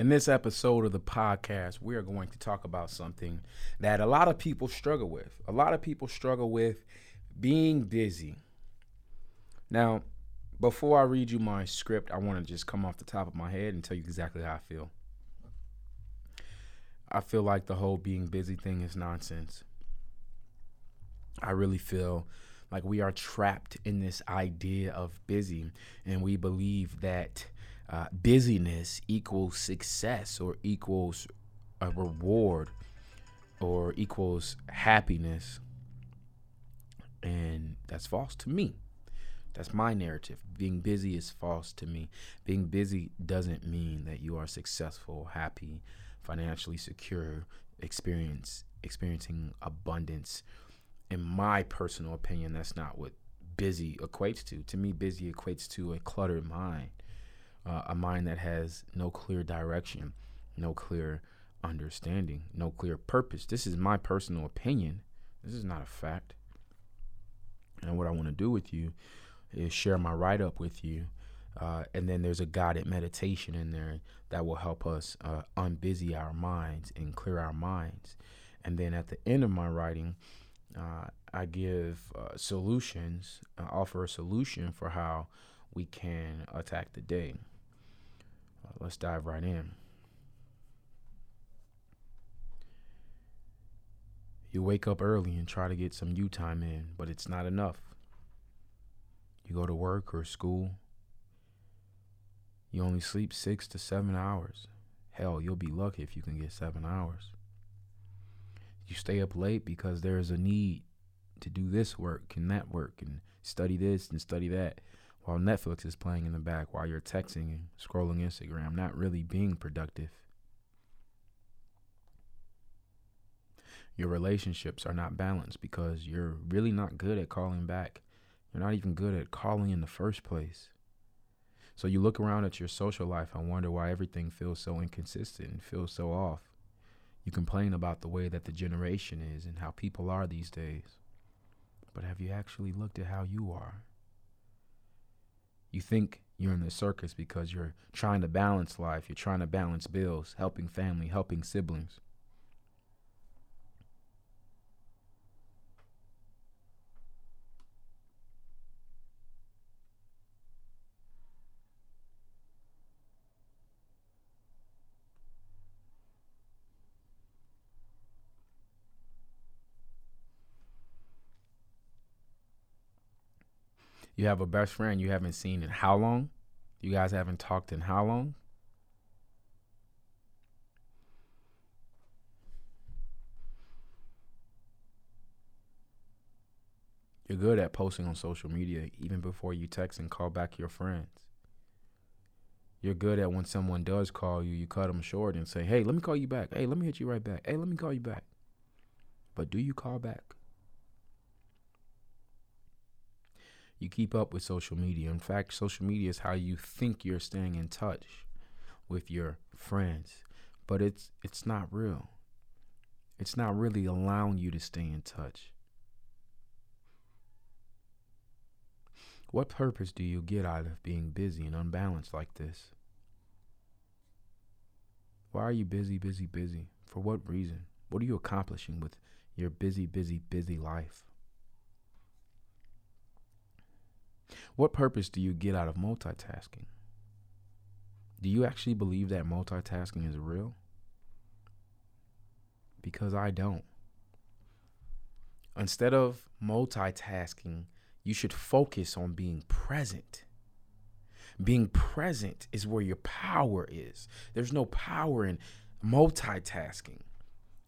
In this episode of the podcast, we are going to talk about something that a lot of people struggle with. A lot of people struggle with being busy. Now, before I read you my script, I want to just come off the top of my head and tell you exactly how I feel. I feel like the whole being busy thing is nonsense. I really feel like we are trapped in this idea of busy, and we believe that uh, busyness equals success or equals a reward or equals happiness. And that's false to me. That's my narrative. Being busy is false to me. Being busy doesn't mean that you are successful, happy, financially secure, experience experiencing abundance. In my personal opinion, that's not what busy equates to. To me, busy equates to a cluttered mind uh, a mind that has no clear direction, no clear understanding, no clear purpose. This is my personal opinion. This is not a fact. And what I want to do with you is share my write up with you. Uh, and then there's a guided meditation in there that will help us uh, unbusy our minds and clear our minds. And then at the end of my writing, uh, I give uh, solutions, offer a solution for how we can attack the day. Let's dive right in. You wake up early and try to get some you time in, but it's not enough. You go to work or school. You only sleep six to seven hours. Hell, you'll be lucky if you can get seven hours. You stay up late because there is a need to do this work and that work and study this and study that while Netflix is playing in the back while you're texting and scrolling Instagram, not really being productive. Your relationships are not balanced because you're really not good at calling back. You're not even good at calling in the first place. So you look around at your social life and wonder why everything feels so inconsistent and feels so off. You complain about the way that the generation is and how people are these days. But have you actually looked at how you are? You think you're in the circus because you're trying to balance life, you're trying to balance bills, helping family, helping siblings. You have a best friend you haven't seen in how long? You guys haven't talked in how long? You're good at posting on social media even before you text and call back your friends. You're good at when someone does call you, you cut them short and say, hey, let me call you back. Hey, let me hit you right back. Hey, let me call you back. But do you call back? You keep up with social media. In fact, social media is how you think you're staying in touch with your friends, but it's it's not real. It's not really allowing you to stay in touch. What purpose do you get out of being busy and unbalanced like this? Why are you busy, busy, busy? For what reason? What are you accomplishing with your busy, busy, busy life? What purpose do you get out of multitasking? Do you actually believe that multitasking is real? Because I don't. Instead of multitasking, you should focus on being present. Being present is where your power is. There's no power in multitasking.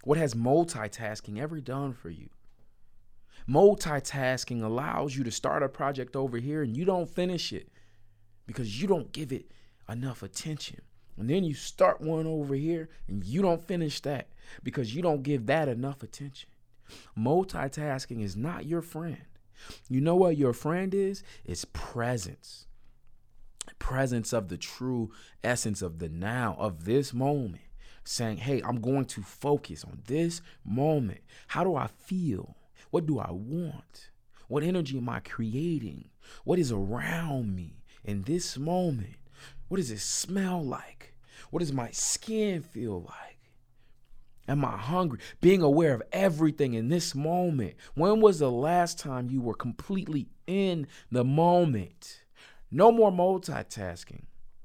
What has multitasking ever done for you? Multitasking allows you to start a project over here and you don't finish it because you don't give it enough attention. And then you start one over here and you don't finish that because you don't give that enough attention. Multitasking is not your friend. You know what your friend is? It's presence. Presence of the true essence of the now, of this moment. Saying, hey, I'm going to focus on this moment. How do I feel? What do I want? What energy am I creating? What is around me in this moment? What does it smell like? What does my skin feel like? Am I hungry? Being aware of everything in this moment. When was the last time you were completely in the moment? No more multitasking.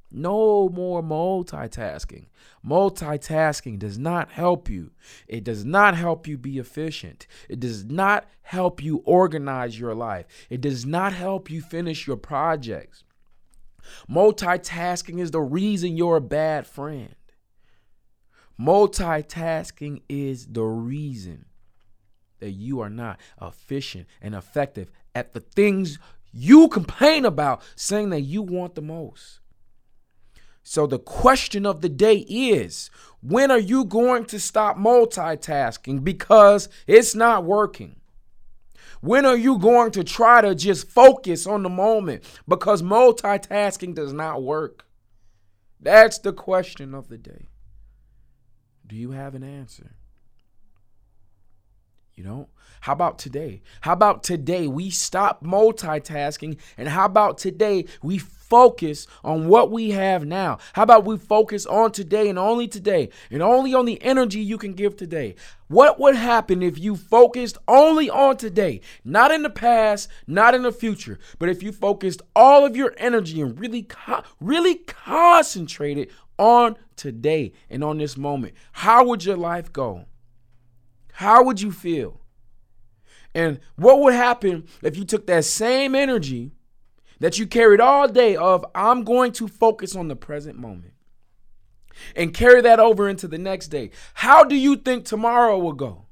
No more multitasking. Multitasking does not help you. It does not help you be efficient. It does not help you organize your life. It does not help you finish your projects. Multitasking is the reason you're a bad friend. Multitasking is the reason that you are not efficient and effective at the things you complain about, saying that you want the most. So the question of the day is when are you going to stop multitasking because it's not working? When are you going to try to just focus on the moment because multitasking does not work? That's the question of the day. Do you have an answer? You don't? How about today? How about today we stop multitasking and how about today we focus on what we have now? How about we focus on today and only today and only on the energy you can give today? What would happen if you focused only on today, not in the past, not in the future, but if you focused all of your energy and really co- really concentrated on today and on this moment? How would your life go? How would you feel? And what would happen if you took that same energy that you carried all day of I'm going to focus on the present moment and carry that over into the next day. How do you think tomorrow will go?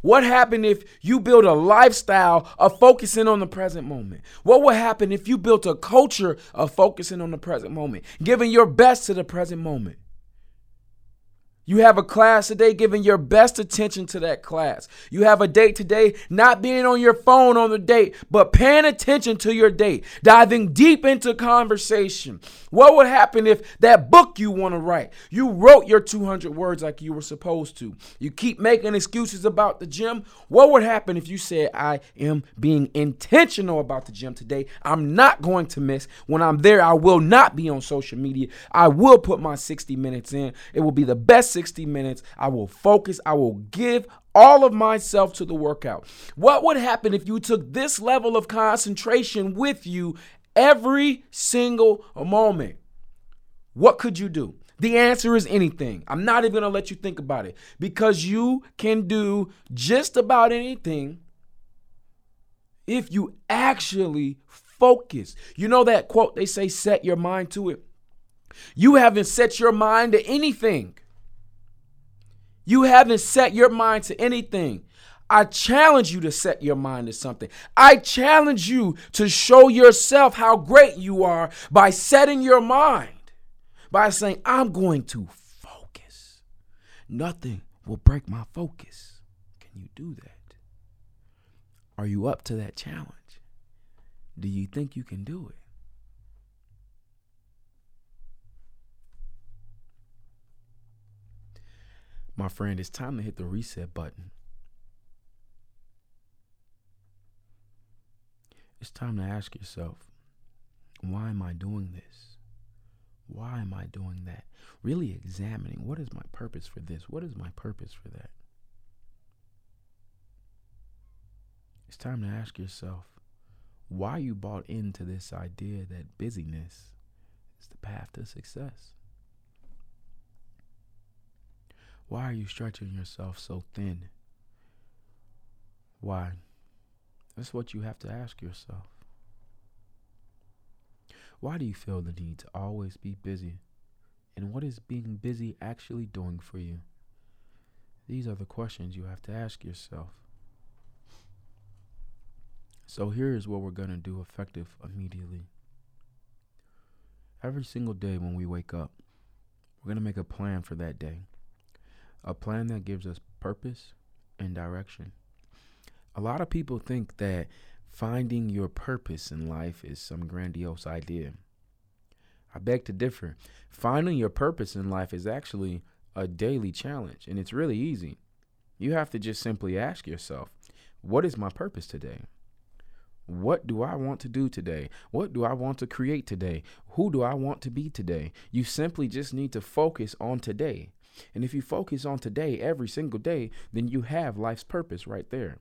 What happened if you build a lifestyle of focusing on the present moment? What would happen if you built a culture of focusing on the present moment, giving your best to the present moment? You have a class today, giving your best attention to that class. You have a date today, not being on your phone on the date, but paying attention to your date, diving deep into conversation. What would happen if that book you want to write, you wrote your 200 words like you were supposed to? You keep making excuses about the gym. What would happen if you said, I am being intentional about the gym today? I'm not going to miss. When I'm there, I will not be on social media. I will put my 60 minutes in. It will be the best 60 minutes. I will focus. I will give all of myself to the workout. What would happen if you took this level of concentration with you every single moment? What could you do? The answer is anything. I'm not even going to let you think about it because you can do just about anything if you actually focus. You know that quote they say, set your mind to it? You haven't set your mind to anything. You haven't set your mind to anything. I challenge you to set your mind to something. I challenge you to show yourself how great you are by setting your mind, by saying, I'm going to focus. Nothing will break my focus. Can you do that? Are you up to that challenge? Do you think you can do it? My friend, it's time to hit the reset button. It's time to ask yourself, why am I doing this? Why am I doing that? Really examining what is my purpose for this? What is my purpose for that? It's time to ask yourself why you bought into this idea that busyness is the path to success. Why are you stretching yourself so thin? Why? That's what you have to ask yourself. Why do you feel the need to always be busy? And what is being busy actually doing for you? These are the questions you have to ask yourself. So here is what we're going to do effective immediately. Every single day when we wake up, we're going to make a plan for that day a plan that gives us purpose and direction. A lot of people think that finding your purpose in life is some grandiose idea. I beg to differ. Finding your purpose in life is actually a daily challenge, and it's really easy. You have to just simply ask yourself, What is my purpose today? what do I want to do today? What do I want to create today? Who do I want to be today? You simply just need to focus on today. And if you focus on today every single day, then you have life's purpose right there.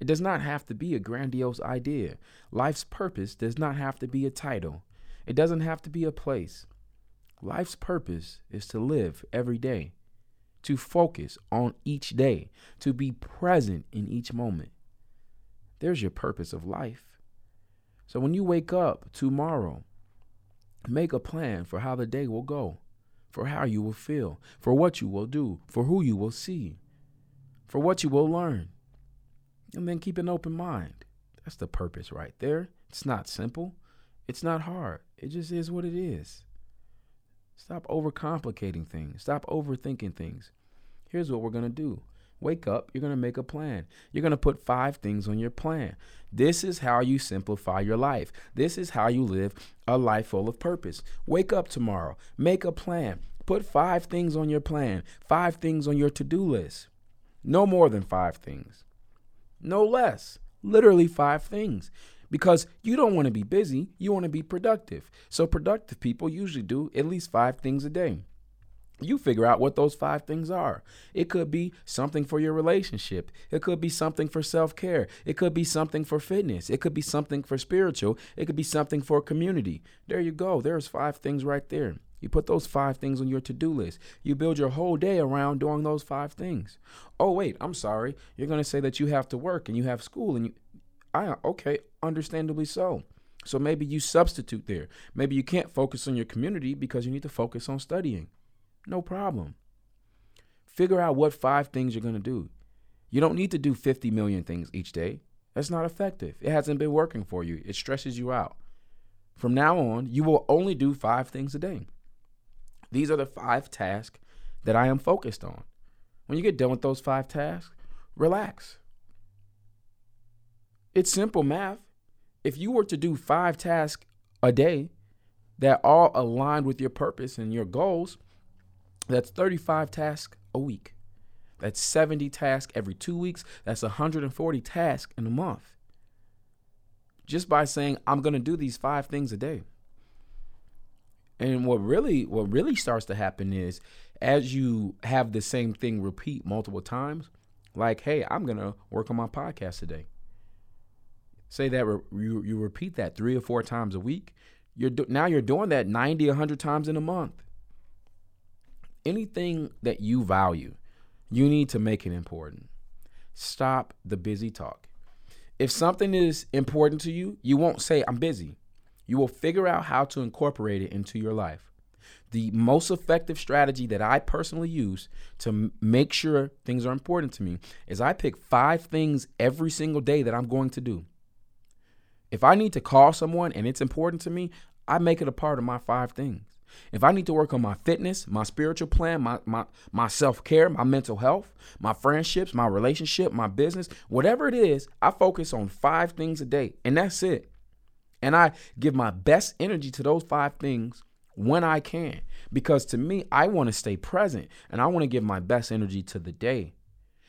It does not have to be a grandiose idea. Life's purpose does not have to be a title. It doesn't have to be a place. Life's purpose is to live every day, to focus on each day, to be present in each moment. There's your purpose of life. So when you wake up tomorrow, make a plan for how the day will go, for how you will feel, for what you will do, for who you will see, for what you will learn. And then keep an open mind. That's the purpose right there. It's not simple. It's not hard. It just is what it is. Stop overcomplicating things. Stop overthinking things. Here's what we're going to do. Wake up, you're going to make a plan. You're going to put five things on your plan. This is how you simplify your life. This is how you live a life full of purpose. Wake up tomorrow, make a plan. Put five things on your plan, five things on your to do list. No more than five things, no less. Literally five things because you don't want to be busy, you want to be productive. So, productive people usually do at least five things a day. You figure out what those five things are. It could be something for your relationship. It could be something for self care. It could be something for fitness. It could be something for spiritual. It could be something for community. There you go. There's five things right there. You put those five things on your to do list. You build your whole day around doing those five things. Oh, wait, I'm sorry. You're going to say that you have to work and you have school and you. I, okay, understandably so. So maybe you substitute there. Maybe you can't focus on your community because you need to focus on studying. No problem. Figure out what five things you're going to do. You don't need to do 50 million things each day. That's not effective. It hasn't been working for you, it stresses you out. From now on, you will only do five things a day. These are the five tasks that I am focused on. When you get done with those five tasks, relax. It's simple math. If you were to do five tasks a day that all aligned with your purpose and your goals, that's 35 tasks a week. That's 70 tasks every two weeks. That's 140 tasks in a month. Just by saying, I'm going to do these five things a day. And what really what really starts to happen is as you have the same thing repeat multiple times, like, hey, I'm gonna work on my podcast today. Say that re- you you repeat that three or four times a week. You're do- now you're doing that 90, 100 times in a month. Anything that you value, you need to make it important. Stop the busy talk. If something is important to you, you won't say, I'm busy. You will figure out how to incorporate it into your life. The most effective strategy that I personally use to m- make sure things are important to me is I pick five things every single day that I'm going to do. If I need to call someone and it's important to me, I make it a part of my five things. If I need to work on my fitness, my spiritual plan, my my my self-care, my mental health, my friendships, my relationship, my business, whatever it is, I focus on five things a day and that's it. And I give my best energy to those five things when I can. Because to me, I want to stay present and I want to give my best energy to the day.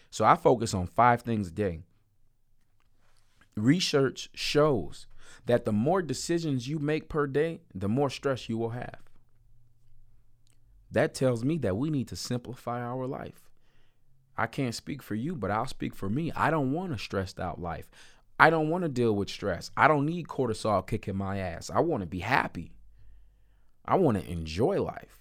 So I focus on five things a day. Research shows that the more decisions you make per day, the more stress you will have. That tells me that we need to simplify our life. I can't speak for you, but I'll speak for me. I don't want a stressed out life. I don't want to deal with stress. I don't need cortisol kicking my ass. I want to be happy. I want to enjoy life.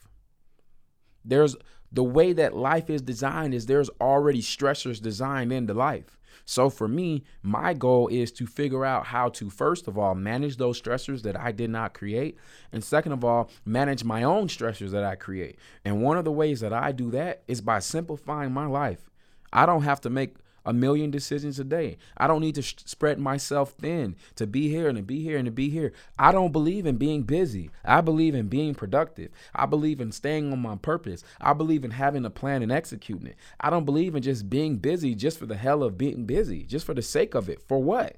There's the way that life is designed is there's already stressors designed into life. So for me, my goal is to figure out how to first of all manage those stressors that I did not create and second of all manage my own stressors that I create. And one of the ways that I do that is by simplifying my life. I don't have to make a million decisions a day. I don't need to sh- spread myself thin to be here and to be here and to be here. I don't believe in being busy. I believe in being productive. I believe in staying on my purpose. I believe in having a plan and executing it. I don't believe in just being busy just for the hell of being busy, just for the sake of it. For what?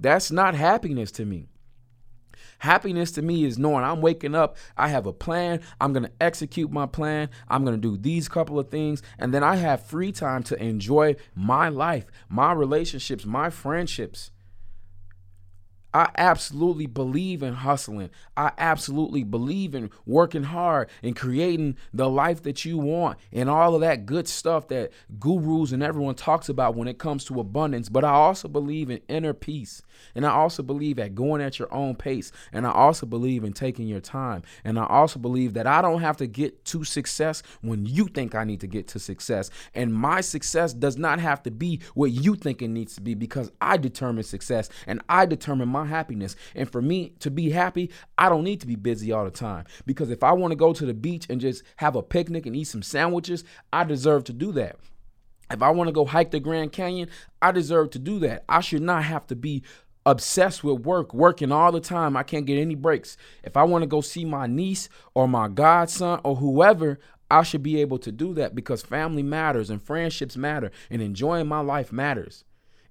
That's not happiness to me. Happiness to me is knowing I'm waking up, I have a plan, I'm going to execute my plan, I'm going to do these couple of things, and then I have free time to enjoy my life, my relationships, my friendships. I absolutely believe in hustling. I absolutely believe in working hard and creating the life that you want and all of that good stuff that gurus and everyone talks about when it comes to abundance. But I also believe in inner peace. And I also believe at going at your own pace. And I also believe in taking your time. And I also believe that I don't have to get to success when you think I need to get to success. And my success does not have to be what you think it needs to be because I determine success and I determine my happiness. And for me to be happy, I don't need to be busy all the time because if I want to go to the beach and just have a picnic and eat some sandwiches, I deserve to do that. If I want to go hike the Grand Canyon, I deserve to do that. I should not have to be obsessed with work, working all the time. I can't get any breaks. If I want to go see my niece or my godson or whoever, I should be able to do that because family matters and friendships matter and enjoying my life matters.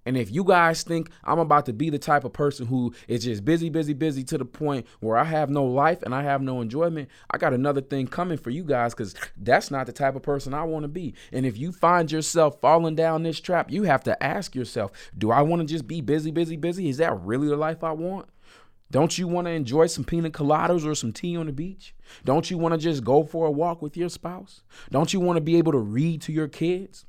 And if you guys think I'm about to be the type of person who is just busy, busy, busy to the point where I have no life and I have no enjoyment, I got another thing coming for you guys because that's not the type of person I want to be. And if you find yourself falling down this trap, you have to ask yourself, do I want to just be busy, busy, busy? Is that really the life I want? Don't you want to enjoy some pina coladas or some tea on the beach? Don't you want to just go for a walk with your spouse? Don't you want to be able to read to your kids?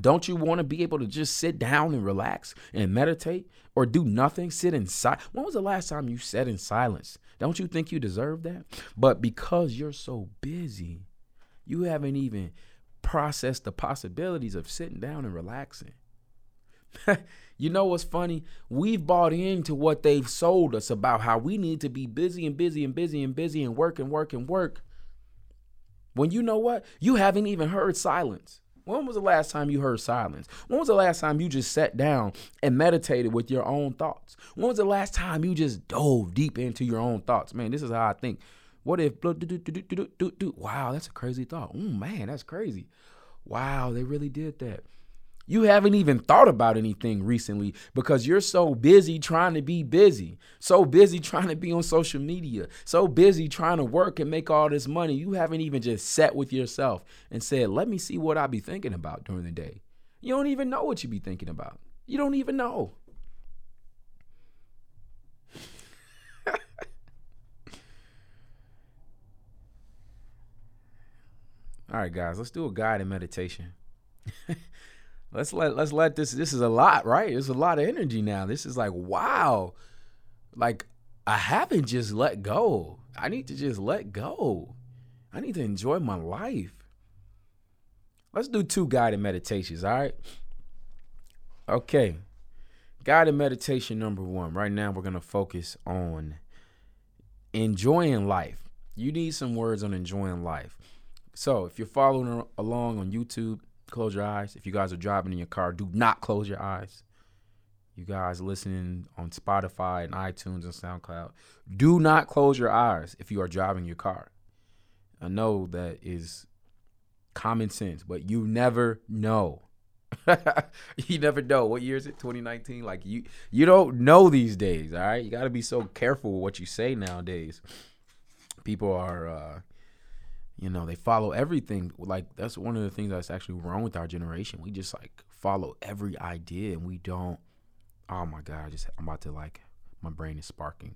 Don't you want to be able to just sit down and relax and meditate or do nothing, sit in silence? When was the last time you sat in silence? Don't you think you deserve that? But because you're so busy, you haven't even processed the possibilities of sitting down and relaxing. you know what's funny? We've bought into what they've sold us about how we need to be busy and busy and busy and busy and work and work and work. When you know what? You haven't even heard silence. When was the last time you heard silence? When was the last time you just sat down and meditated with your own thoughts? When was the last time you just dove deep into your own thoughts? Man, this is how I think. What if wow, that's a crazy thought. Oh man, that's crazy. Wow, they really did that. You haven't even thought about anything recently because you're so busy trying to be busy, so busy trying to be on social media, so busy trying to work and make all this money. You haven't even just sat with yourself and said, Let me see what I be thinking about during the day. You don't even know what you be thinking about. You don't even know. All right, guys, let's do a guided meditation. let's let let's let this this is a lot, right? It's a lot of energy now. This is like wow. Like I haven't just let go. I need to just let go. I need to enjoy my life. Let's do two guided meditations, all right? Okay. Guided meditation number 1. Right now we're to focus on enjoying life. You need some words on enjoying life. So, if you're following along on YouTube, close your eyes. If you guys are driving in your car, do not close your eyes. You guys listening on Spotify and iTunes and SoundCloud, do not close your eyes if you are driving your car. I know that is common sense, but you never know. you never know. What year is it? 2019? Like you you don't know these days, all right? You got to be so careful with what you say nowadays. People are uh you know they follow everything. Like that's one of the things that's actually wrong with our generation. We just like follow every idea and we don't oh my god I just i'm about to like my brain is sparking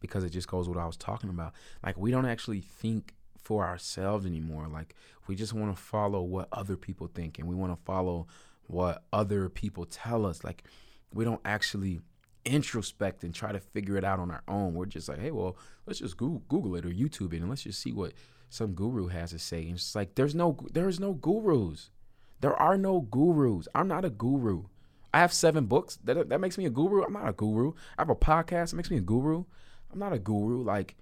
because it just goes what i was talking about. Like we don't actually think for ourselves anymore. Like we just want to follow what other people think and we want to follow what other people tell us. Like we don't actually introspect and try to figure it out on our own we're just like hey well let's just google, it or youtube it and let's just see what some guru has to say. And it's like there's no there's no gurus. There are no gurus. I'm not a guru. I have seven books. That that makes me a guru. I'm not a guru. I have a podcast. It makes me a guru. I'm not a guru. Like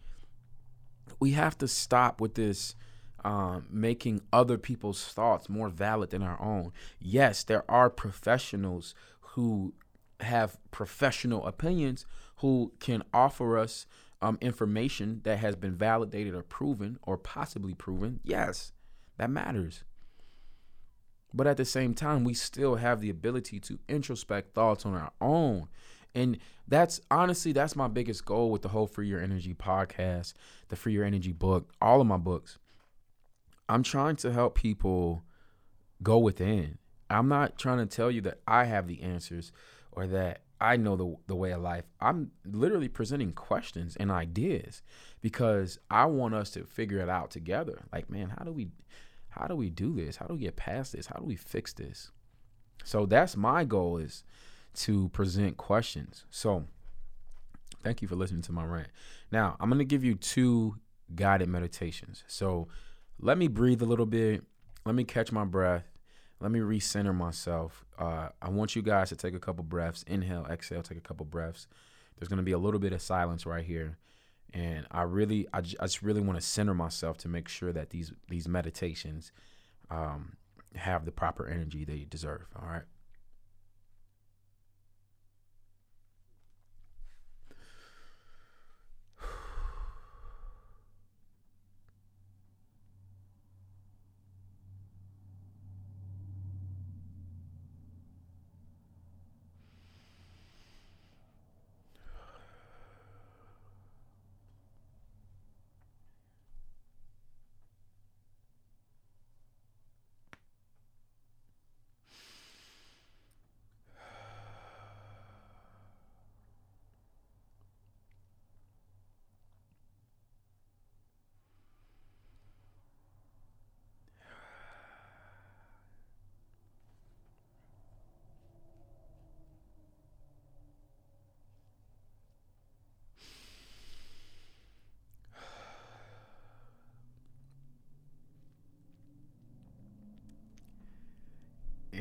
we have to stop with this um, making other people's thoughts more valid than our own. Yes, there are professionals who have professional opinions who can offer us um, information that has been validated or proven or possibly proven, yes, that matters. But at the same time, we still have the ability to introspect thoughts on our own. And that's honestly, that's my biggest goal with the whole Free Your Energy podcast, the Free Your Energy book, all of my books. I'm trying to help people go within. I'm not trying to tell you that I have the answers or that I know the the way of life. I'm literally presenting questions and ideas because I want us to figure it out together. Like, man, how do we how do we do this? How do we get past this? How do we fix this? So that's my goal is to present questions. So thank you for listening to my rant. Now, I'm going to give you two guided meditations. So let me breathe a little bit. Let me catch my breath. Let me recenter myself. Uh, I want you guys to take a couple breaths. Inhale, exhale, take a couple breaths. There's going to be a little bit of silence right here. And I really, I, j- I just really want to center myself to make sure that these these meditations um, have the proper energy they deserve. All right.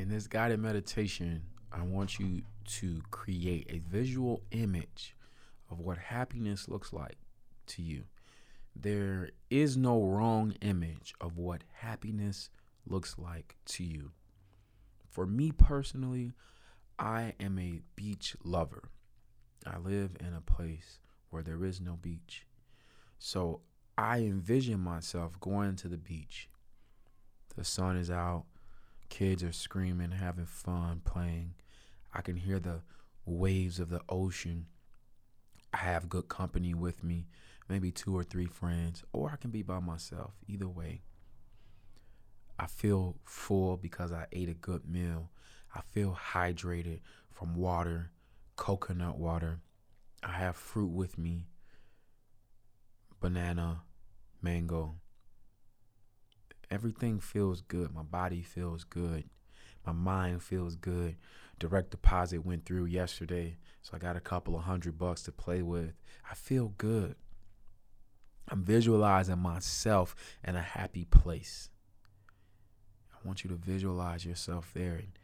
In this guided meditation, I want you to create a visual image of what happiness looks like to you. There is no wrong image of what happiness looks like to you. For me personally, I am a beach lover. I live in a place where there is no beach. So I envision myself going to the beach. The sun is out, Kids are screaming, having fun, playing. I can hear the waves of the ocean. I have good company with me, maybe two or three friends, or I can be by myself. Either way, I feel full because I ate a good meal. I feel hydrated from water, coconut water. I have fruit with me banana, mango, everything feels good. My body feels good. My mind feels good. Direct deposit went through yesterday, so I got a couple of hundred bucks to play with. I feel good. I'm visualizing myself in a happy place. I want you to visualize yourself there. And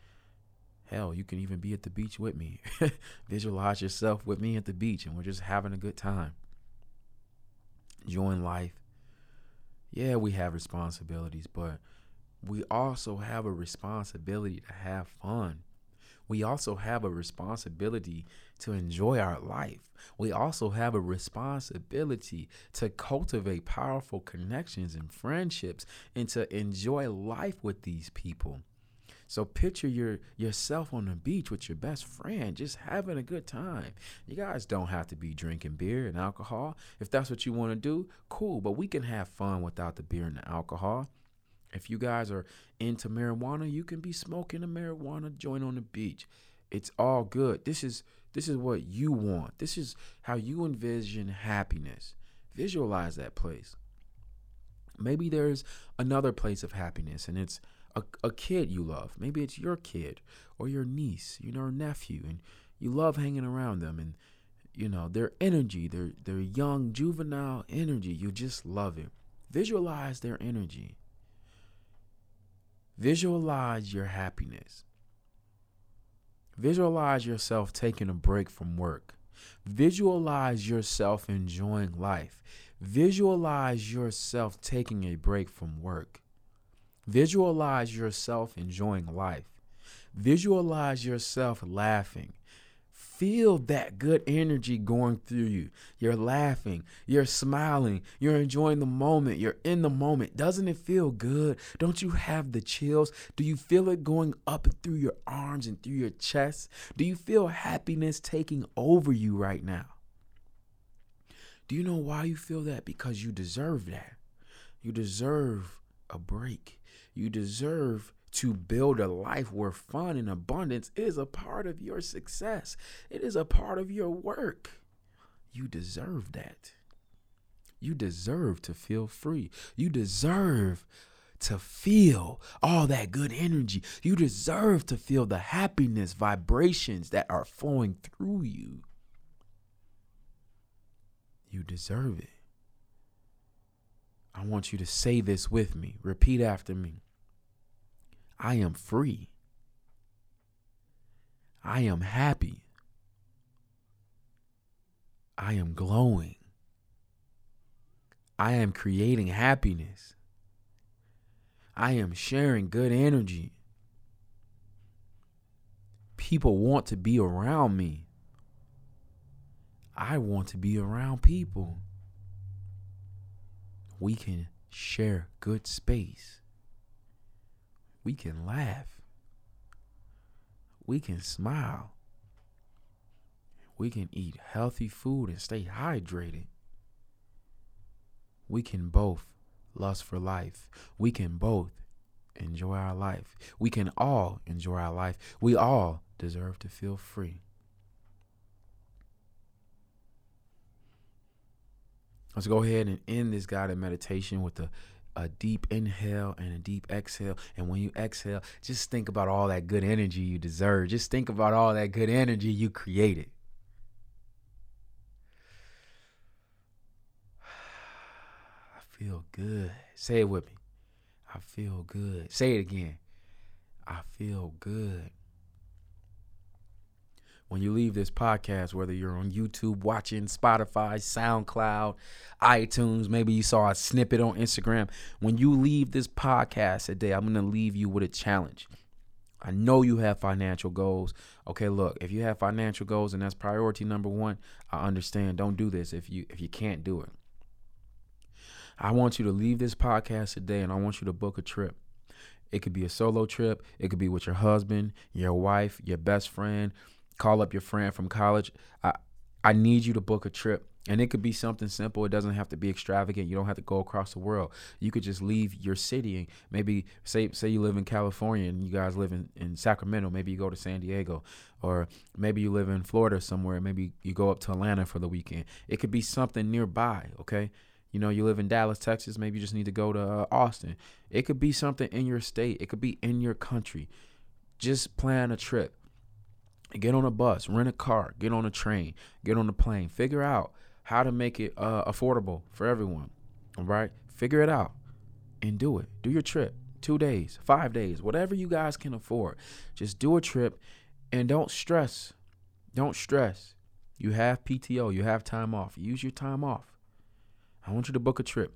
hell, you can even be at the beach with me. visualize yourself with me at the beach, and we're just having a good time. Enjoying life, yeah, we have responsibilities, but we also have a responsibility to have fun. We also have a responsibility to enjoy our life. We also have a responsibility to cultivate powerful connections and friendships and to enjoy life with these people. So picture your yourself on the beach with your best friend, just having a good time. You guys don't have to be drinking beer and alcohol. If that's what you want to do, cool. But we can have fun without the beer and the alcohol. If you guys are into marijuana, you can be smoking a marijuana joint on the beach. It's all good. This is this is what you want. This is how you envision happiness. Visualize that place. Maybe there's another place of happiness and it's a, a kid you love. Maybe it's your kid or your niece, you know, or nephew, and you love hanging around them and you know their energy, their their young juvenile energy. You just love it. Visualize their energy. Visualize your happiness. Visualize yourself taking a break from work. Visualize yourself enjoying life. Visualize yourself taking a break from work. Visualize yourself enjoying life. Visualize yourself laughing. Feel that good energy going through you. You're laughing, you're smiling, you're enjoying the moment, you're in the moment. Doesn't it feel good? Don't you have the chills? Do you feel it going up through your arms and through your chest? Do you feel happiness taking over you right now? Do you know why you feel that? Because you deserve that. You deserve a break. You deserve to build a life where fun and abundance is a part of your success. It is a part of your work. You deserve that. You deserve to feel free. You deserve to feel all that good energy. You deserve to feel the happiness vibrations that are flowing through you. You deserve it. I want you to say this with me. Repeat after me. I am free. I am happy. I am glowing. I am creating happiness. I am sharing good energy. People want to be around me. I want to be around people. We can share good space. We can laugh. We can smile. We can eat healthy food and stay hydrated. We can both lust for life. We can both enjoy our life. We can all enjoy our life. We all deserve to feel free. Let's go ahead and end this guided meditation with a, a deep inhale and a deep exhale. And when you exhale, just think about all that good energy you deserve. Just think about all that good energy you created. I feel good. Say it with me. I feel good. Say it again. I feel good. When you leave this podcast, whether you're on YouTube watching, Spotify, SoundCloud, iTunes, maybe you saw a snippet on Instagram. When you leave this podcast today, I'm going to leave you with a challenge. I know you have financial goals. Okay, look, if you have financial goals and that's priority number 1, I understand. Don't do this if you if you can't do it. I want you to leave this podcast today and I want you to book a trip. It could be a solo trip, it could be with your husband, your wife, your best friend. Call up your friend from college. I I need you to book a trip. And it could be something simple. It doesn't have to be extravagant. You don't have to go across the world. You could just leave your city and maybe say say you live in California and you guys live in, in Sacramento. Maybe you go to San Diego. Or maybe you live in Florida somewhere. Maybe you go up to Atlanta for the weekend. It could be something nearby, okay? You know, you live in Dallas, Texas. Maybe you just need to go to uh, Austin. It could be something in your state. It could be in your country. Just plan a trip. Get on a bus, rent a car, get on a train, get on a plane. Figure out how to make it uh, affordable for everyone. All right? Figure it out and do it. Do your trip. Two days, five days, whatever you guys can afford. Just do a trip and don't stress. Don't stress. You have PTO, you have time off. Use your time off. I want you to book a trip.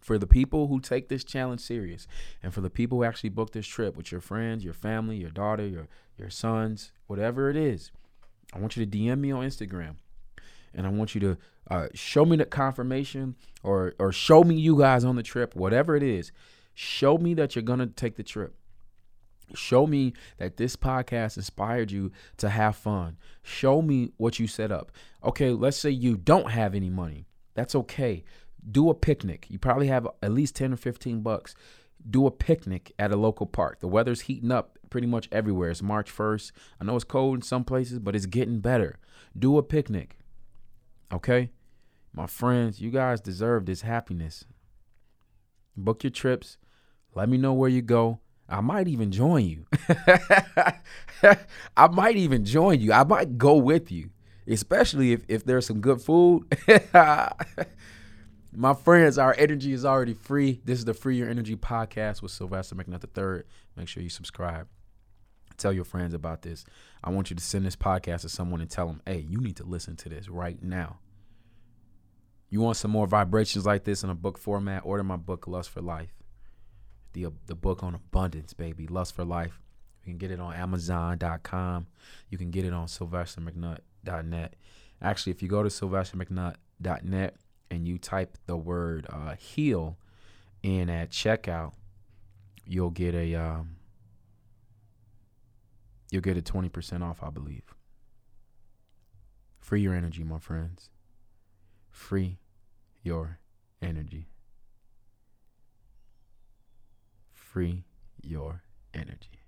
For the people who take this challenge serious and for the people who actually book this trip with your friends, your family, your daughter, your your sons, whatever it is, I want you to DM me on Instagram and I want you to uh, show me the confirmation or or show me you guys on the trip, whatever it is. Show me that you're gonna take the trip. Show me that this podcast inspired you to have fun. Show me what you set up. Okay, let's say you don't have any money. That's okay. Do a picnic. You probably have at least 10 or 15 bucks. Do a picnic at a local park. The weather's heating up pretty much everywhere. It's March 1st. I know it's cold in some places, but it's getting better. Do a picnic. Okay? My friends, you guys deserve this happiness. Book your trips. Let me know where you go. I might even join you. I might even join you. I might go with you especially if, if there's some good food. My friends, our energy is already free. This is the Free Your Energy podcast with Sylvester McNutt III. Make sure you subscribe. Tell your friends about this. I want you to send this podcast to someone and tell them, hey, you need to listen to this right now. You want some more vibrations like this in a book format? Order my book, Lust for Life. The, the book on abundance, baby. Lust for Life. You can get it on Amazon.com. You can get it on Sylvester McNutt sylvestermcnutt.net. Actually, if you go to sylvestermcnutt.net and you type the word uh, heal in at checkout, you'll get a um, you'll get a 20% off, I believe. Free your energy, my friends. Free your energy. Free your energy.